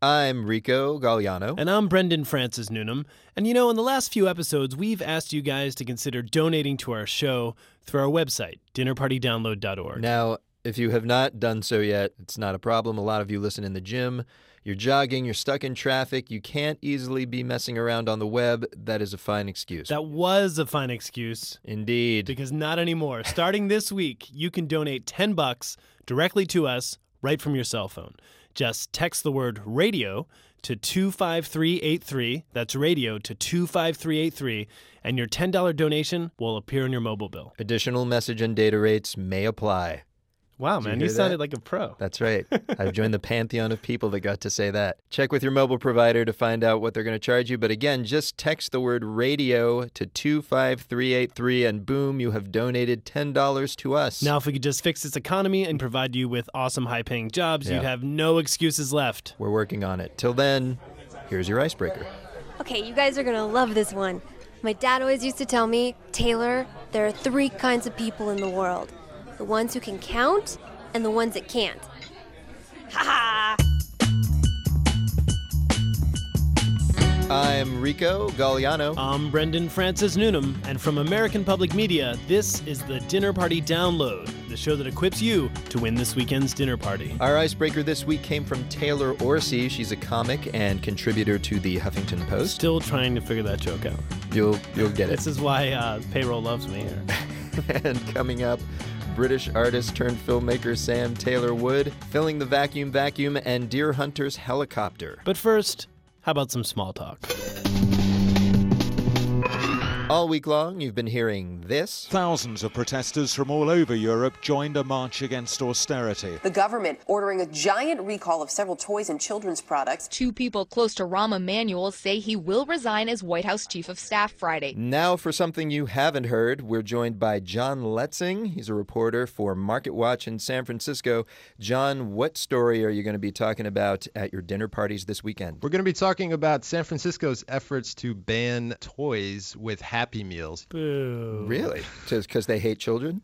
I'm Rico Galliano. And I'm Brendan Francis Newnham. And you know, in the last few episodes, we've asked you guys to consider donating to our show through our website, dinnerpartydownload.org. Now, if you have not done so yet, it's not a problem. A lot of you listen in the gym. You're jogging, you're stuck in traffic, you can't easily be messing around on the web. That is a fine excuse. That was a fine excuse. Indeed. Because not anymore. Starting this week, you can donate 10 bucks directly to us right from your cell phone. Just text the word radio to 25383. That's radio to 25383. And your $10 donation will appear on your mobile bill. Additional message and data rates may apply. Wow, Did you man, you, hear sounded that? like a pro. That's right. I've joined the pantheon of people that got to say that. Check with your mobile provider to find out what they're going to charge you. But again, just text the word radio to 25383 and boom, you have donated $10 to us. Now, if we could just fix this economy and provide you with awesome high paying jobs, Yeah. you'd have no excuses left. We're working on it. Till then, here's your icebreaker. Okay, you guys are gonna love this one. My dad always used to tell me, Taylor, there are three kinds of people in the world the ones who can count and the ones that can't. Ha ha. I'm Rico Galliano. I'm Brendan Francis Newnham, and from American Public Media, this is the Dinner Party Download, the show that equips you to win this weekend's dinner party. Our icebreaker this week came from Taylor Orsi. She's a comic and contributor to the Huffington Post. Still trying to figure that joke out. You'll you'll get it. This is why uh, payroll loves me here. and coming up, British artist turned filmmaker Sam Taylor Wood filling the vacuum vacuum and Deerhunter's helicopter. But first, how about some small talk? Mm. All week long, you've been hearing this. Thousands of protesters from all over Europe joined a march against austerity. The government ordering a giant recall of several toys and children's products. Two people close to Rahm Emanuel say he will resign as White House Chief of Staff Friday. Now, for something you haven't heard, we're joined by John Letzing. He's a reporter for Market Watch in San Francisco. John, what story are you going to be talking about at your dinner parties this weekend? We're going to be talking about San Francisco's efforts to ban toys with Happy Meals. Boo. Really? Just because they hate children?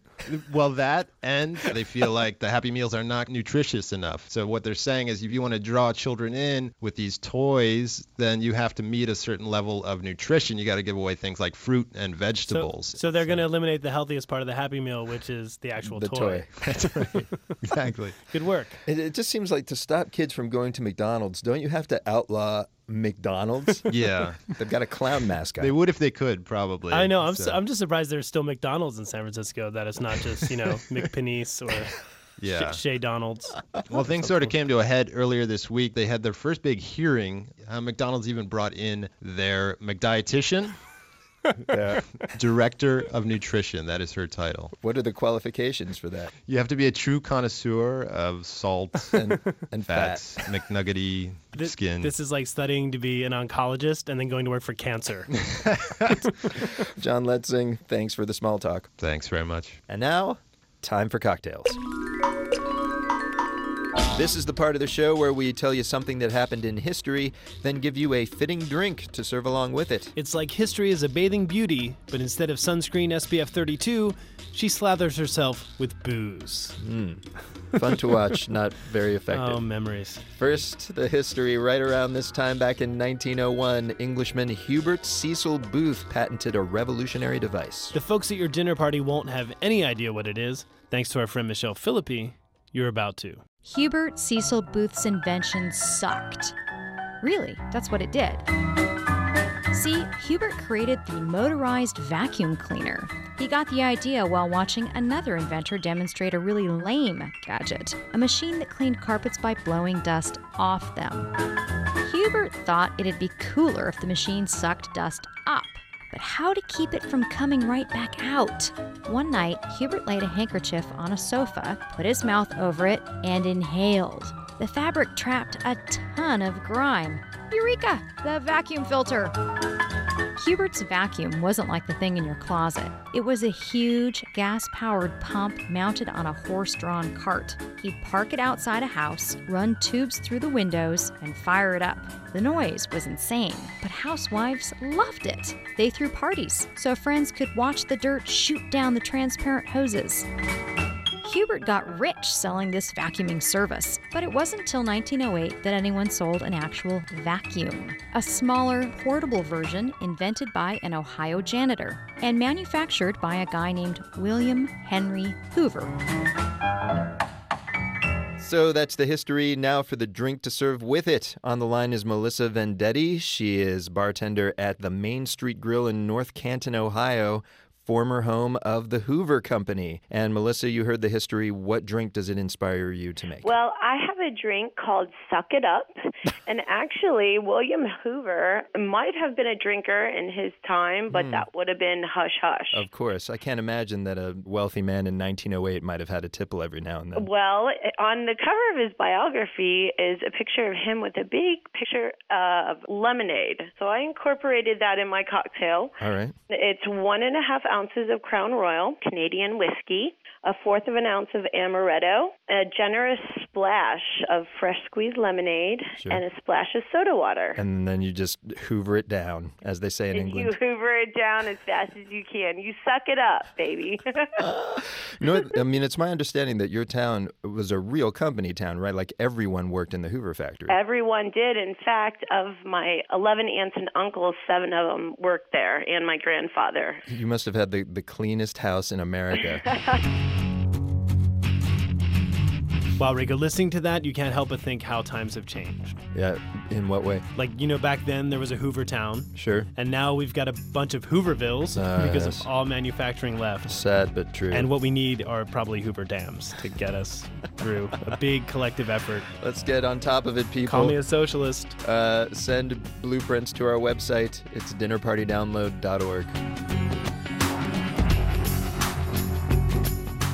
Well, that and they feel like the Happy Meals are not nutritious enough. So, what they're saying is if you want to draw children in with these toys, then you have to meet a certain level of nutrition. You got to give away things like fruit and vegetables. so they're going to eliminate the healthiest part of the Happy Meal, which is the actual The toy. That's right. exactly. Good work. It, it just seems like to stop kids from going to McDonald's, don't you have to outlaw McDonald's? Yeah. They've got a clown mascot. They would if they could, probably. I know. I'm, So, so, I'm just surprised there's still McDonald's in San Francisco. That it's not just you know McPanisse or yeah. Sh- Chez Donald's. Well, things sort of came to a head earlier this week. They had their first big hearing. Uh, McDonald's even brought in their McDietitian, Yeah. Director of Nutrition. That is her title. What are the qualifications for that? You have to be a true connoisseur of salt, And, and fat. fats, McNuggety This, skin. this is like studying to be an oncologist and then going to work for cancer. John Letzing, thanks for the small talk. Thanks very much. And now, time for cocktails. This is the part of the show where we tell you something that happened in history, then give you a fitting drink to serve along with it. It's like history is a bathing beauty, but instead of sunscreen SPF 32, she slathers herself with booze. Hmm. Fun to watch, not very effective. Oh, memories. First, the history right around this time back in 1901, Englishman Hubert Cecil Booth patented a revolutionary device. The folks at your dinner party won't have any idea what it is. Thanks to our friend Michelle Philippi, you're about to. Hubert Cecil Booth's invention sucked. Really, that's what it did. See, Hubert created the motorized vacuum cleaner. He got the idea while watching another inventor demonstrate a really lame gadget a machine that cleaned carpets by blowing dust off them. Hubert thought it'd be cooler if the machine sucked dust up. But how to keep it from coming right back out? One night, Hubert laid a handkerchief on a sofa, put his mouth over it, and inhaled. The fabric trapped a ton of grime. Eureka! The vacuum filter! Hubert's vacuum wasn't like the thing in your closet. It was a huge, gas powered pump mounted on a horse drawn cart. He'd park it outside a house, run tubes through the windows, and fire it up. The noise was insane, but housewives loved it. They threw parties so friends could watch the dirt shoot down the transparent hoses. Hubert got rich selling this vacuuming service, but it wasn't until 1908 that anyone sold an actual vacuum, a smaller, portable version invented by an Ohio janitor and manufactured by a guy named William Henry Hoover. So that's the history. Now for the drink to serve with it. On the line is Melissa Vendetti. She is bartender at the Main Street Grill in North Canton, Ohio, former home of the Hoover Company. And Melissa, you heard the history. What drink does it inspire you to make? Well, I have a drink called Suck It Up. and actually, William Hoover might have been a drinker in his time, but Hmm. that would have been hush hush. Of course. I can't imagine that a wealthy man in 1908 might have had a tipple every now and then. Well, on the cover of his biography is a picture of him with a big picture of lemonade. So I incorporated that in my cocktail. All right. It's one and a half ounces of Crown Royal, Canadian whiskey, a fourth of an ounce of amaretto, a generous splash of fresh squeezed lemonade, Sure. and a splash of soda water. And then you just hoover it down, as they say in And you hoover it down as fast as you can. You suck it up, baby. You know. I mean, it's my understanding that your town was a real company town, right? Like everyone worked in the Hoover factory. Everyone did. In fact, of my 11 aunts and uncles, seven of them worked there, and my grandfather. You must have had the, the cleanest house in America. Wow, Rico, listening to that, you can't help but think how times have changed. yeah, in what way? Like, you know, back then there was a Hoover town, Sure. and now we've got a bunch of Hoovervilles Ah, because yes. of all manufacturing left. Sad but true. And what we need are probably Hoover dams to get us through a big collective effort. Let's get on top of it, people. Call me a socialist. uh, send blueprints to our website. It's dinnerpartydownload.org.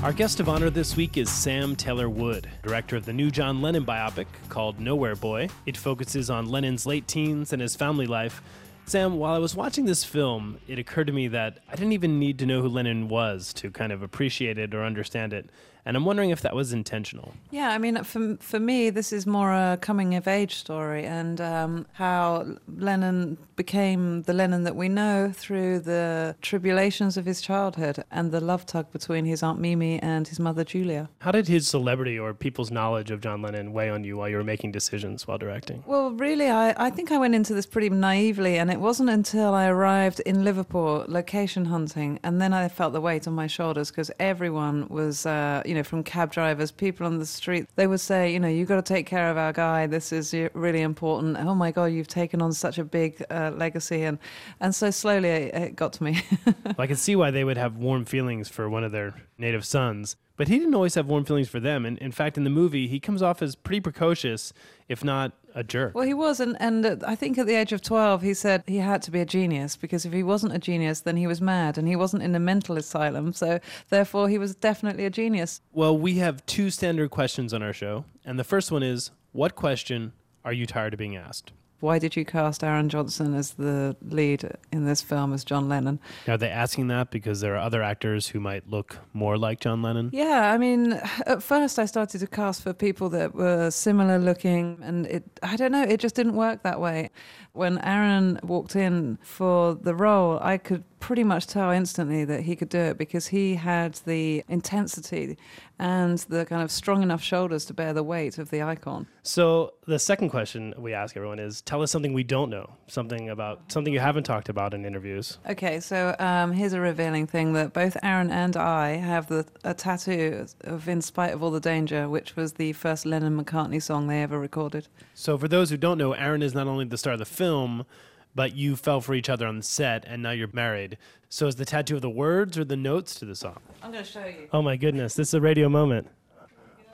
Our guest of honor this week is Sam Taylor Wood, director of the new John Lennon biopic called Nowhere Boy. It focuses on Lennon's late teens and his family life. Sam, while I was watching this film, it occurred to me that I didn't even need to know who Lennon was to kind of appreciate it or understand it. And I'm wondering if that was intentional. Yeah, I mean, for for me, this is more a coming of age story, and um, how Lennon became the Lennon that we know through the tribulations of his childhood and the love tug between his aunt Mimi and his mother Julia. How did his celebrity or people's knowledge of John Lennon weigh on you while you were making decisions while directing? Well, really, I, I think I went into this pretty naively, and it wasn't until I arrived in Liverpool location hunting, and then I felt the weight on my shoulders because everyone was, uh, you know, from cab drivers, people on the street, they would say, you know, you've got to take care of our guy. This is really important. Oh my God, you've taken on such a big uh, legacy, and and so slowly it, it got to me. Well, I can see why they would have warm feelings for one of their native sons, but he didn't always have warm feelings for them. And in fact, in the movie, he comes off as pretty precocious, if not a jerk. Well, he was, and, and I think at the age of 12, he said he had to be a genius because if he wasn't a genius, then he was mad and he wasn't in a mental asylum. So, therefore, he was definitely a genius. Well, we have two standard questions on our show. And the first one is What question are you tired of being asked? Why did you cast Aaron Johnson as the lead in this film as John Lennon? Are they asking that because there are other actors who might look more like John Lennon? Yeah, I mean, at first I started to cast for people that were similar looking, and it, I don't know, it just didn't work that way. When Aaron walked in for the role, I could pretty much tell instantly that he could do it because he had the intensity and the kind of strong enough shoulders to bear the weight of the icon. So, the second question we ask everyone is Tell us something we don't know, something about something you haven't talked about in interviews. Okay, so um, here's a revealing thing that both Aaron and I have the, a tattoo of In Spite of All the Danger, which was the first Lennon McCartney song they ever recorded. So, for those who don't know, Aaron is not only the star of the film, but you fell for each other on the set and now you're married. So, is the tattoo of the words or the notes to the song? I'm going to show you. Oh my goodness, this is a radio moment.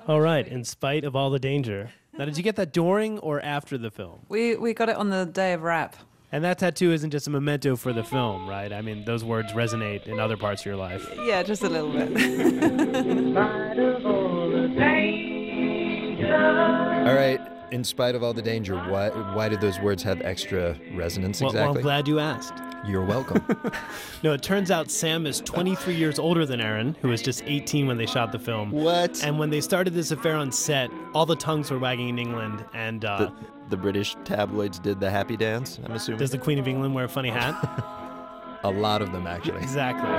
All right, in spite of all the danger. Now, did you get that during or after the film? We, we got it on the day of wrap. And that tattoo isn't just a memento for the film, right? I mean, those words resonate in other parts of your life. Yeah, just a little bit. All right. In spite of all the danger, why why did those words have extra resonance Well, well, exactly? I'm glad you asked. You're welcome. No, it turns out Sam is 23 years older than Aaron, who was just 18 when they shot the film. What? And when they started this affair on set, all the tongues were wagging in England. And uh, the, the British tabloids did the happy dance, I'm assuming. does the Queen of England wear a funny hat? A lot of them, actually. exactly.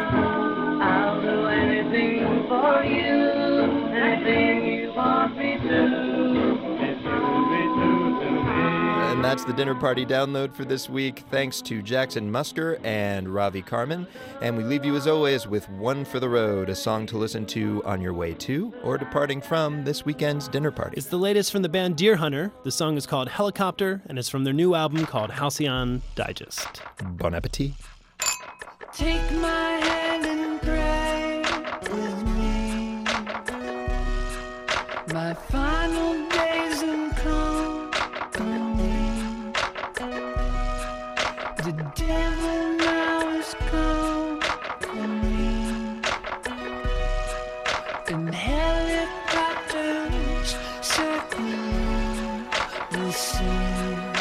That's the dinner party download for this week. Thanks to Jackson Musker and Ravi Carmen. And we leave you, as always, with One for the Road, a song to listen to on your way to or departing from this weekend's dinner party. It's the latest from the band Deerhunter. The song is called Helicopter, and it's from their new album called Halcyon Digest. Bon appetit. Take my hand the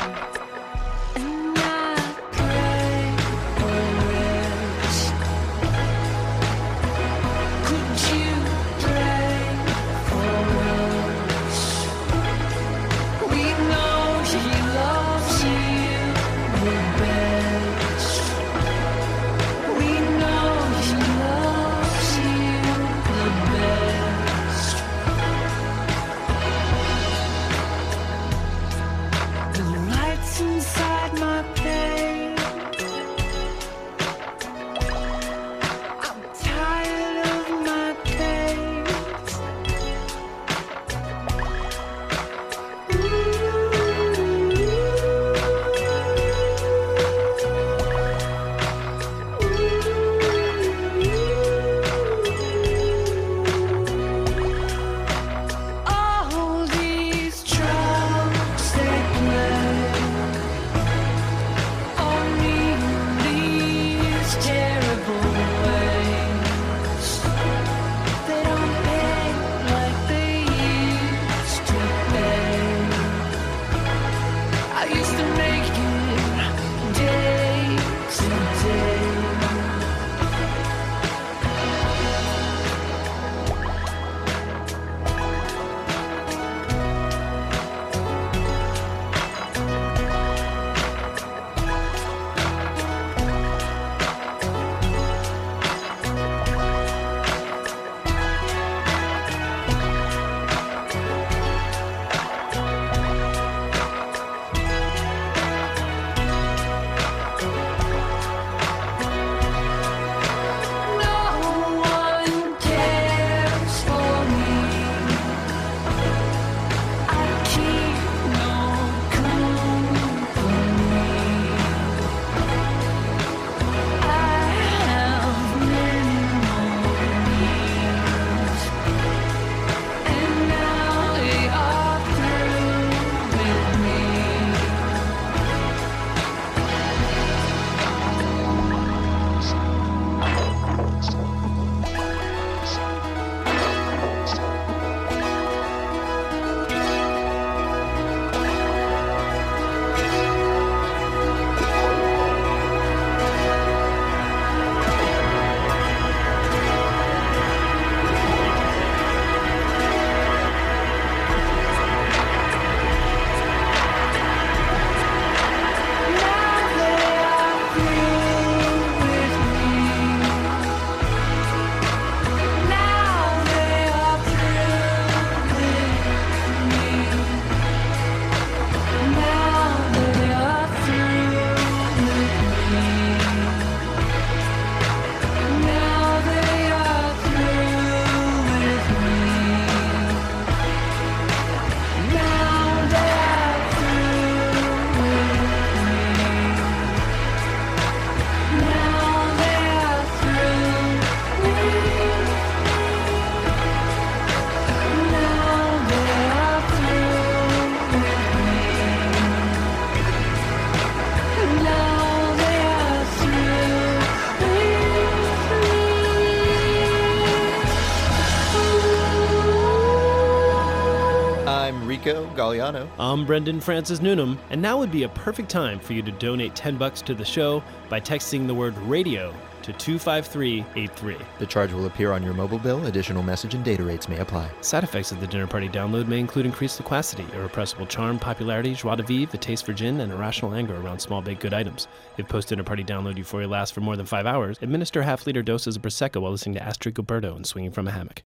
I'm Galliano. I'm Brendan Francis Newnham, and now would be a perfect time for you to donate 10 bucks to the show by texting the word radio to 25383. The charge will appear on your mobile bill. Additional message and data rates may apply. Side effects of the dinner party download may include increased loquacity, irrepressible charm, popularity, joie de vivre, a taste for gin, and irrational anger around small baked good items. If post dinner party download euphoria lasts for more than five hours, administer half liter doses of Prosecco while listening to Astrud Gilberto and swinging from a hammock.